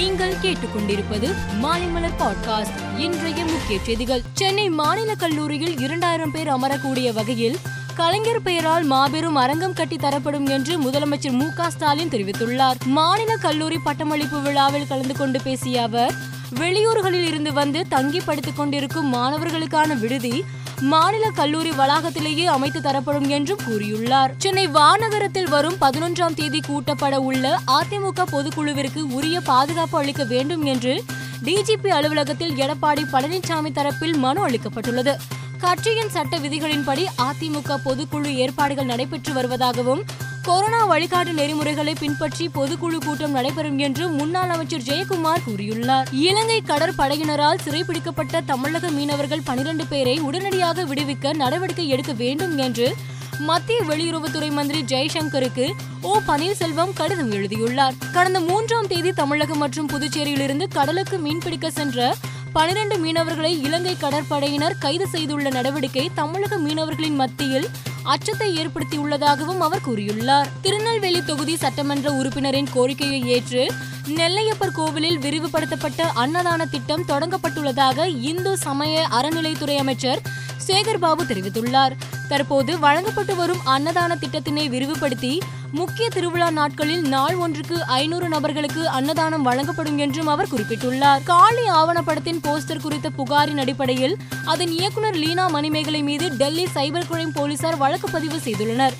நீங்கள் கேட்டுக்கொண்டிருப்பது மாலைமலர் பாட்காஸ்ட் இன்றைய முக்கிய செய்திகள். சென்னை மாநில கல்லூரியில் இரண்டாயிரம் பேர் அமரக்கூடிய வகையில் கலைஞர் பெயரால் மாபெரும் அரங்கம் கட்டி தரப்படும் என்று முதலமைச்சர் மு க ஸ்டாலின் தெரிவித்துள்ளார். மாநில கல்லூரி பட்டமளிப்பு விழாவில் கலந்து கொண்டு பேசிய அவர் வெளியூர்களில் இருந்து வந்து தங்கி படித்துக் கொண்டிருக்கும் மாணவர்களுக்கான விடுதி மாநில கல்லூரி வளாகத்திலேயே அமைத்து தரப்படும் என்றும் கூறியுள்ளார். சென்னை வானகரத்தில் வரும் பதினொன்றாம் தேதி கூட்டப்பட உள்ள அதிமுக பொதுக்குழுவிற்கு உரிய பாதுகாப்பு அளிக்க வேண்டும் என்று டிஜிபி அலுவலகத்தில் எடப்பாடி பழனிசாமி தரப்பில் மனு அளிக்கப்பட்டுள்ளது. கட்சியின் சட்ட விதிகளின்படி அதிமுக பொதுக்குழு ஏற்பாடுகள் நடைபெற்று வருவதாகவும் கொரோனா வழிகாட்டு நெறிமுறைகளை பின்பற்றி பொதுக்குழு கூட்டம் நடைபெறும் என்று முன்னாள் அமைச்சர் ஜெயக்குமார் கூறியுள்ளார். இலங்கை கடற்படையினரால் சிறைபிடிக்கப்பட்ட தமிழக மீனவர்கள் பனிரெண்டு பேரை உடனடியாக விடுவிக்க நடவடிக்கை எடுக்க வேண்டும் என்று மத்திய வெளியுறவுத்துறை மந்திரி ஜெய்சங்கருக்கு ஓ பன்னீர்செல்வம் கடிதம் எழுதியுள்ளார். கடந்த மூன்றாம் தேதி தமிழகம் மற்றும் புதுச்சேரியிலிருந்து கடலுக்கு மீன்பிடிக்க சென்ற பனிரெண்டு மீனவர்களை இலங்கை கடற்படையினர் கைது செய்துள்ள நடவடிக்கை தமிழக மீனவர்களின் மத்தியில் அச்சத்தை ஏற்படுத்தியுள்ளதாகவும் அவர் கூறியுள்ளார். திருநெல்வேலி தொகுதி சட்டமன்ற உறுப்பினரின் கோரிக்கையை ஏற்று நெல்லையப்பர் கோவிலில் விரிவுபடுத்தப்பட்ட அன்னதான திட்டம் தொடங்கப்பட்டுள்ளதாக இந்து சமய அறநிலைத்துறை அமைச்சர் சேகர் பாபு தெரிவித்துள்ளார். தற்போது வழங்கப்பட்டு வரும் அன்னதான திட்டத்தினை விரிவுபடுத்தி முக்கிய திருவிழா நாட்களில் நாள் ஒன்றுக்கு ஐநூறு நபர்களுக்கு அன்னதானம் வழங்கப்படும் என்றும் அவர் குறிப்பிட்டுள்ளார். காளி ஆவணப்படத்தின் போஸ்டர் குறித்த புகாரின் அடிப்படையில் அதன் இயக்குனர் லீனா மணிமேகலை மீது டெல்லி சைபர் கிரைம் போலீசார் வழக்கு பதிவு செய்துள்ளனர்.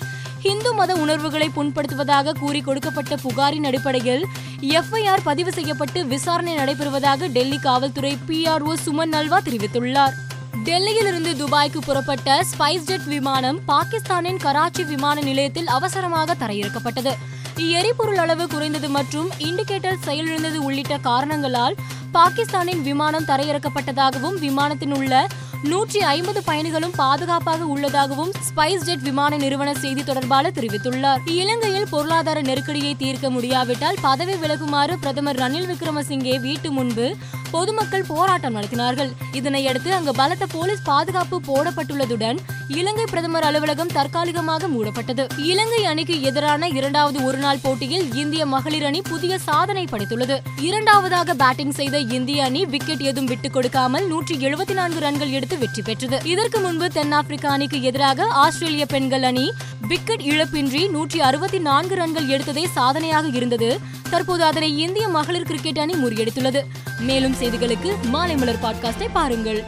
இந்து மத உணர்வுகளை புண்படுத்துவதாக கூறி கொடுக்கப்பட்ட புகாரின் அடிப்படையில் எஃப்ஐஆர் பதிவு செய்யப்பட்டு விசாரணை நடைபெறுவதாக டெல்லி காவல்துறை பிஆர்ஓ சுமன் நல்வா தெரிவித்துள்ளார். டெல்லியிலிருந்து துபாய்க்கு புறப்பட்ட ஸ்பைஸ் ஜெட் விமானம் பாகிஸ்தானின் கராச்சி விமான நிலையத்தில் அவசரமாக தரையிறக்கப்பட்டது. எரிபொருள் அளவு குறைந்தது மற்றும் இண்டிகேட்டர் செயலிழந்தது உள்ளிட்ட காரணங்களால் பாகிஸ்தானின் விமானம் தரையிறக்கப்பட்டதாகவும் விமானத்தில் உள்ள நூற்றி ஐம்பது பயணிகளும் பாதுகாப்பாக உள்ளதாகவும் ஸ்பைஸ் ஜெட் விமான நிறுவன செய்தி தொடர்பாளர் தெரிவித்துள்ளார். இலங்கையில் பொருளாதார நெருக்கடியை தீர்க்க முடியாவிட்டால் பதவி விலகுமாறு பிரதமர் ரணில் விக்ரமசிங்கே வீட்டு முன்பு பொதுமக்கள் போராட்டம் நடத்தினார்கள். இதனையடுத்து அங்கு பலத்த போலீஸ் பாதுகாப்பு போடப்பட்டுள்ளதுடன் இலங்கை பிரதமர் அலுவலகம் தற்காலிகமாக மூடப்பட்டது. இலங்கை அணிக்கு எதிரான இரண்டாவது ஒருநாள் போட்டியில் இந்திய மகளிர் அணி புதிய சாதனை படைத்துள்ளது. இரண்டாவதாக பேட்டிங் செய்த இந்திய அணி விக்கெட் எதுவும் விட்டுக் கொடுக்காமல் நூற்றி எழுபத்தி நான்கு ரன்கள் எடுத்து வெற்றி பெற்றது. இதற்கு முன்பு தென்னாப்பிரிக்கா அணிக்கு எதிராக ஆஸ்திரேலிய பெண்கள் அணி விக்கெட் இழப்பின்றி நூற்றி அறுபத்தி நான்கு ரன்கள் எடுத்ததே சாதனையாக இருந்தது. தற்போது அதனை இந்திய மகளிர் கிரிக்கெட் அணி முறியடித்துள்ளது. மேலும் செய்திகளுக்கு மாலை மலர் பாட்காஸ்டை பாருங்கள்.